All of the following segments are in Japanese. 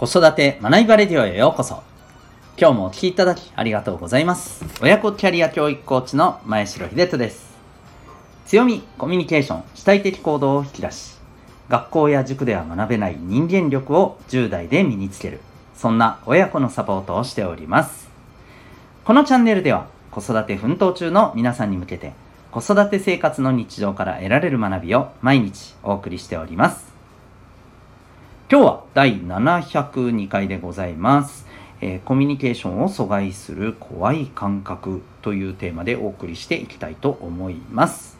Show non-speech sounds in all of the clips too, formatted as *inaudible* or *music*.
子育て学びバレディオへようこそ。今日もお聴きいただきありがとうございます。親子キャリア教育コーチの前城秀人です。強み、コミュニケーション、主体的行動を引き出し、学校や塾では学べない人間力を10代で身につける。そんな親子のサポートをしております。このチャンネルでは子育て奮闘中の皆さんに向けて子育て生活の日常から得られる学びを毎日お送りしております。今日は第702回でございます、えー、コミュニケーションを阻害する怖い感覚というテーマでお送りしていきたいと思います。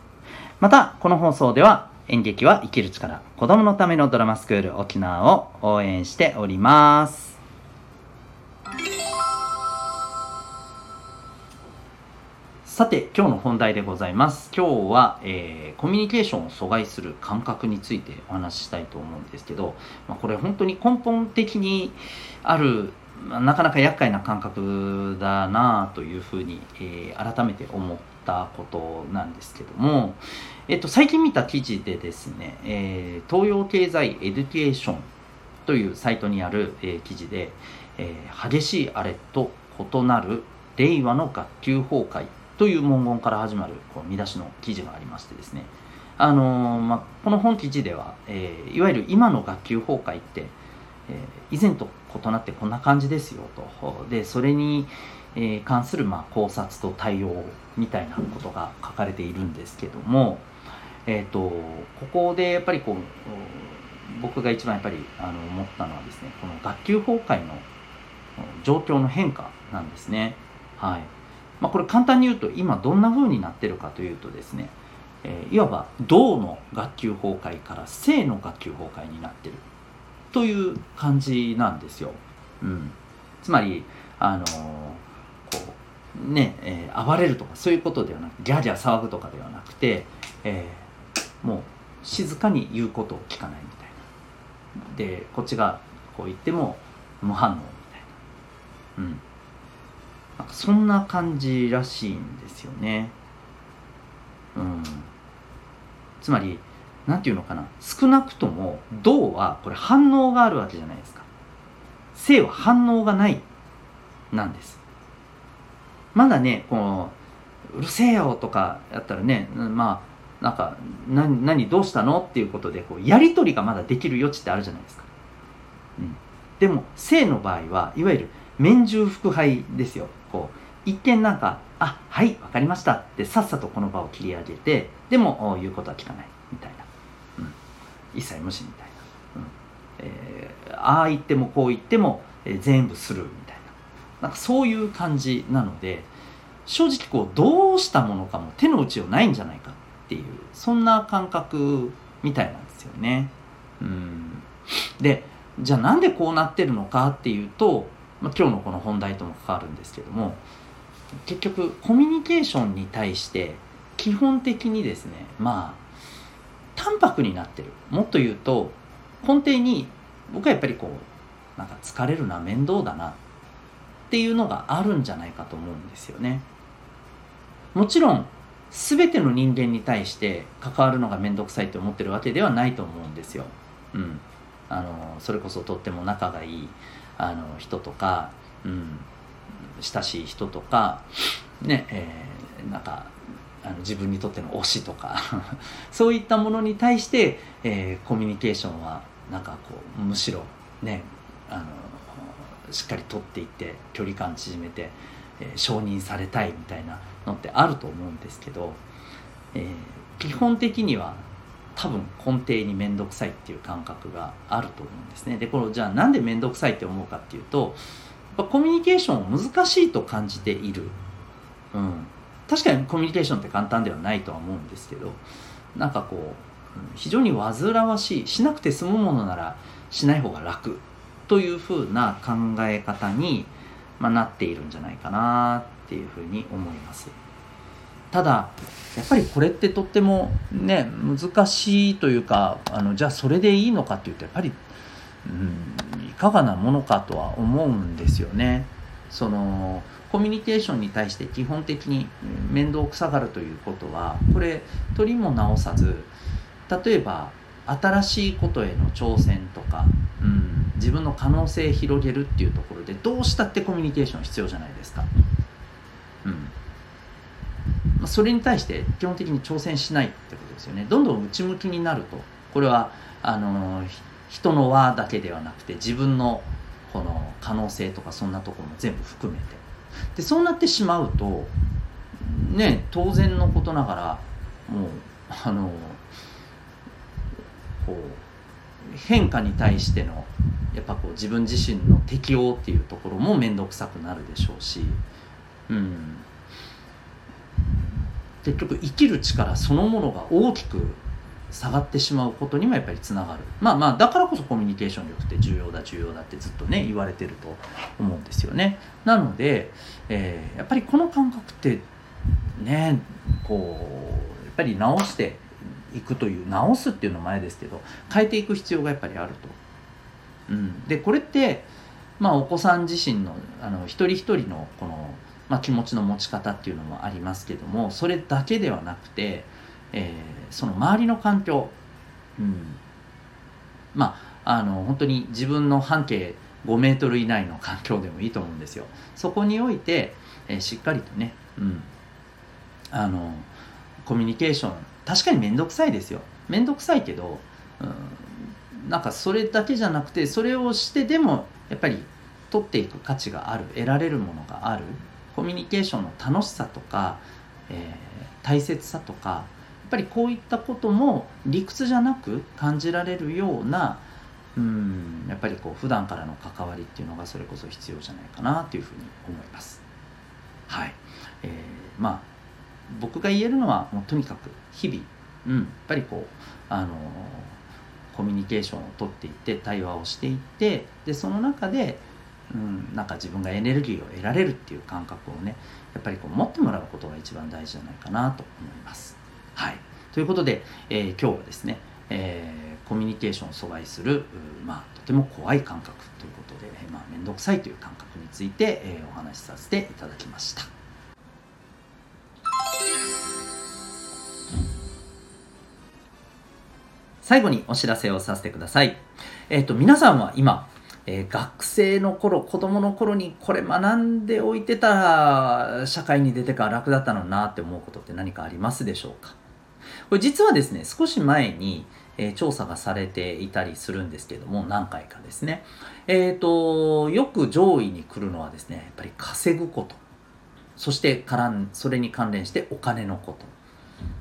また、この放送では演劇は生きる力、子供のためのドラマスクール沖縄を応援しております。さて、今日の本題でございます。今日は、えー、コミュニケーションを阻害する感覚についてお話ししたいと思うんですけど、まあ、これ本当に根本的にある、まあ、なかなか厄介な感覚だなというふうに、えー、改めて思ったことなんですけども、えっと、最近見た記事でですね、えー、東洋経済エデュケーションというサイトにある、え、記事で、え、激しいあれと異なる令和の学級崩壊という文言から始まるこう見出しの記事がありましてですね、あのー、まあ、この本記事では、えー、いわゆる今の学級崩壊って、えー、以前と異なってこんな感じですよと。でそれに、え関する、まあ、考察と対応みたいなことが書かれているんですけども、えーと、ここでやっぱりこう僕が一番やっぱりあの思ったのはですねこの学級崩壊の状況の変化なんですね。はい。まあ、これ簡単に言うと今どんな風になってるかというとですね、えー、いわば銅の学級崩壊から正の学級崩壊になってるという感じなんですよ。うん、つまりあのー、こうね、えー、暴れるとかそういうことではなくギャギャ騒ぐとかではなくて、えー、もう静かに言うことを聞かないみたいな。でこっちがこう言っても無反応みたいな。うんなんかそんな感じらしいんですよね。うん。つまり、なんていうのかな。少なくとも、銅はこれ反応があるわけじゃないですか。性は反応がない、なんです。まだね、この、うるせえよとかやったらね、まあ、なんか、何、何、どうしたのっていうことで、こう、やりとりがまだできる余地ってあるじゃないですか。うん。でも、性の場合は、いわゆる、免従腹配ですよ。こう一見なんか「あはい分かりました」ってさっさとこの場を切り上げてでも言うことは聞かないみたいな、うん、一切無視みたいな、うん。えー、ああ言ってもこう言っても、えー、全部するみたいな。なんかそういう感じなので正直こうどうしたものかも手の内をないんじゃないかっていうそんな感覚みたいなんですよね。うん、でじゃあなんでこうなってるのかっていうとまあ、今日のこの本題とも関わるんですけども結局コミュニケーションに対して基本的にですねまあ淡白になってる。もっと言うと根底に僕はやっぱりこうなんか疲れるな面倒だなっていうのがあるんじゃないかと思うんですよね。もちろん全ての人間に対して関わるのが面倒くさいって思ってるわけではないと思うんですよ。うん。あのそれこそとっても仲がいい。あの人とか、うん、親しい人とか、ねえー、なんかあの自分にとっての推しとか *laughs* そういったものに対して、えー、コミュニケーションはなんかこうむしろねあのしっかり取っていって距離感縮めて、えー、承認されたいみたいなのってあると思うんですけど、えー、基本的には多分根底に面倒くさいっていう感覚があると思うんですね。でこのじゃあなんで面倒くさいって思うかっていうとやっぱコミュニケーションを難しいと感じている、うん、確かにコミュニケーションって簡単ではないとは思うんですけどなんかこう非常に煩わしいしなくて済むものならしない方が楽というふうな考え方に、まあ、なっているんじゃないかなっていうふうに思います。ただやっぱりこれってとってもね難しいというかあのじゃあそれでいいのかっていうとやっぱり、うん、いかがなものかとは思うんですよね。そのコミュニケーションに対して基本的に面倒くさがるということはこれ取りも直さず例えば新しいことへの挑戦とか、うん、自分の可能性広げるっていうところでどうしたってコミュニケーション必要じゃないですか。うん、それに対して基本的に挑戦しないってことですよね。どんどん内向きになるとこれはあの人の輪だけではなくて自分のこの可能性とかそんなところも全部含めてでそうなってしまうとね当然のことながらもうあのこう変化に対してのやっぱこう自分自身の適応っていうところも面倒くさくなるでしょうし、うん、結局生きる力そのものが大きく下がってしまうことにもやっぱりつながる。まあまあだからこそコミュニケーション力って重要だ重要だってずっとね言われてると思うんですよね。なので、えー、やっぱりこの感覚ってねこうやっぱり直していくという直すっていうの前ですけど変えていく必要がやっぱりあると。うん、でこれってまあお子さん自身のあの一人一人のこの、まあ、気持ちの持ち方っていうのもありますけどもそれだけではなくて、えー、その周りの環境、うん、まああの本当に自分の半径5メートル以内の環境でもいいと思うんですよ。そこにおいて、えー、しっかりとね、うん、あのコミュニケーション確かに面倒くさいですよ。面倒くさいけど、うん、なんかそれだけじゃなくてそれをしてでもやっぱり取っていく価値がある得られるものがある。コミュニケーションの楽しさとか、えー、大切さとかやっぱりこういったことも理屈じゃなく感じられるようなうんやっぱりこう普段からの関わりっていうのがそれこそ必要じゃないかなというふうに思います。はい、えー、まあ僕が言えるのはもうとにかく日々、うん、やっぱりこうあのコミュニケーションをとっていって対話をしていってでその中で、うん、なんか自分がエネルギーを得られるっていう感覚をねやっぱりこう持ってもらうことが一番大事じゃないかなと思います。はい、ということで、えー、今日はですね、えー、コミュニケーションを阻害する、まあ、とても怖い感覚ということで、まあ、面倒くさいという感覚について、えー、お話しさせていただきました。最後にお知らせをさせてください。えっ、と、皆さんは今、えー、学生の頃、子供の頃にこれ学んでおいてたら、社会に出てから楽だったのになって思うことって何かありますでしょうか？これ実はですね、少し前に、えー、調査がされていたりするんですけども、何回かですね。えっ、ー、と、よく上位に来るのはですね、やっぱり稼ぐこと。そしてからん、それに関連してお金のこと。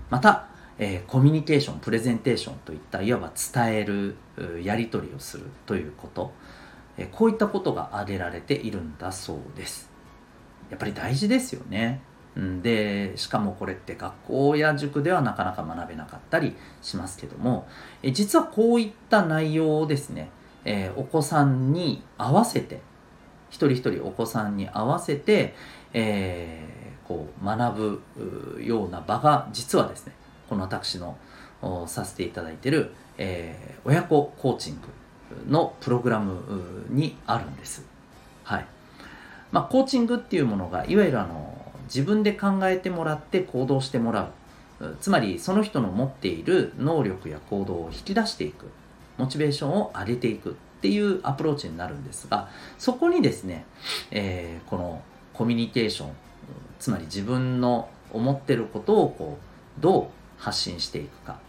また、えー、コミュニケーションプレゼンテーションといったいわば伝えるやり取りをするということ、こういったことが挙げられているんだそうです。やっぱり大事ですよね。でしかもこれって学校や塾ではなかなか学べなかったりしますけども、実はこういった内容をですね、え、お子さんに合わせて一人一人お子さんに合わせて、えー、こう学ぶような場が実はですねこの私のさせていただいてる、えー、親子コーチングのプログラムにあるんです。はい。まあ、コーチングっていうものが、いわゆるあの、自分で考えてもらって行動してもらう。つまり、その人の持っている能力や行動を引き出していく。モチベーションを上げていくっていうアプローチになるんですが、そこにですね、えー、このコミュニケーション、つまり自分の思ってることをこう、どう発信していくか、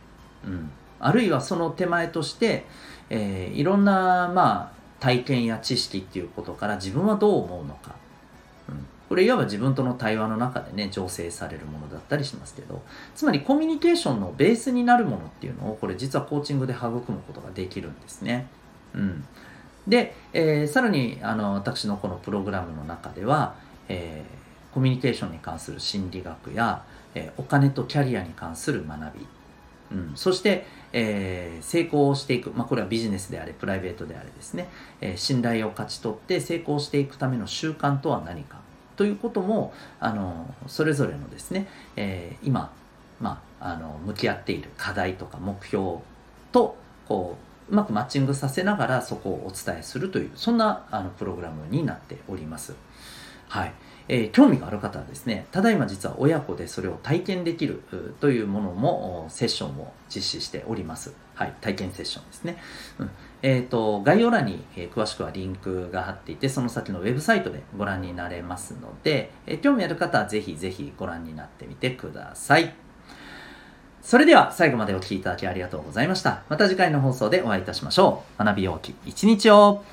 うん、あるいはその手前として、えー、いろんな、まあ、体験や知識っていうことから自分はどう思うのか、うん、これいわば自分との対話の中でね醸成されるものだったりしますけど。つまりコミュニケーションのベースになるものっていうのをこれ実はコーチングで育むことができるんですね。うん、で、えー、さらにあの私のこのプログラムの中では、えー、コミュニケーションに関する心理学やえお金とキャリアに関する学び、うん、そして、えー、成功していく、まあ、これはビジネスであれプライベートであれですね、えー、信頼を勝ち取って成功していくための習慣とは何か。ということもあのそれぞれのですね、えー、今、まあ、あの向き合っている課題とか目標とこううまくマッチングさせながらそこをお伝えするというそんなあのプログラムになっております。はいえー、興味がある方はですね、ただいま実は親子でそれを体験できるというものも、セッションを実施しております。はい、体験セッションですね。うんえーと、概要欄に、えー、詳しくはリンクが貼っていて、その先のウェブサイトでご覧になれますので、え、興味ある方はぜひぜひご覧になってみてください。それでは最後までお聴きいただきありがとうございました。また次回の放送でお会いいたしましょう。学びようき一日を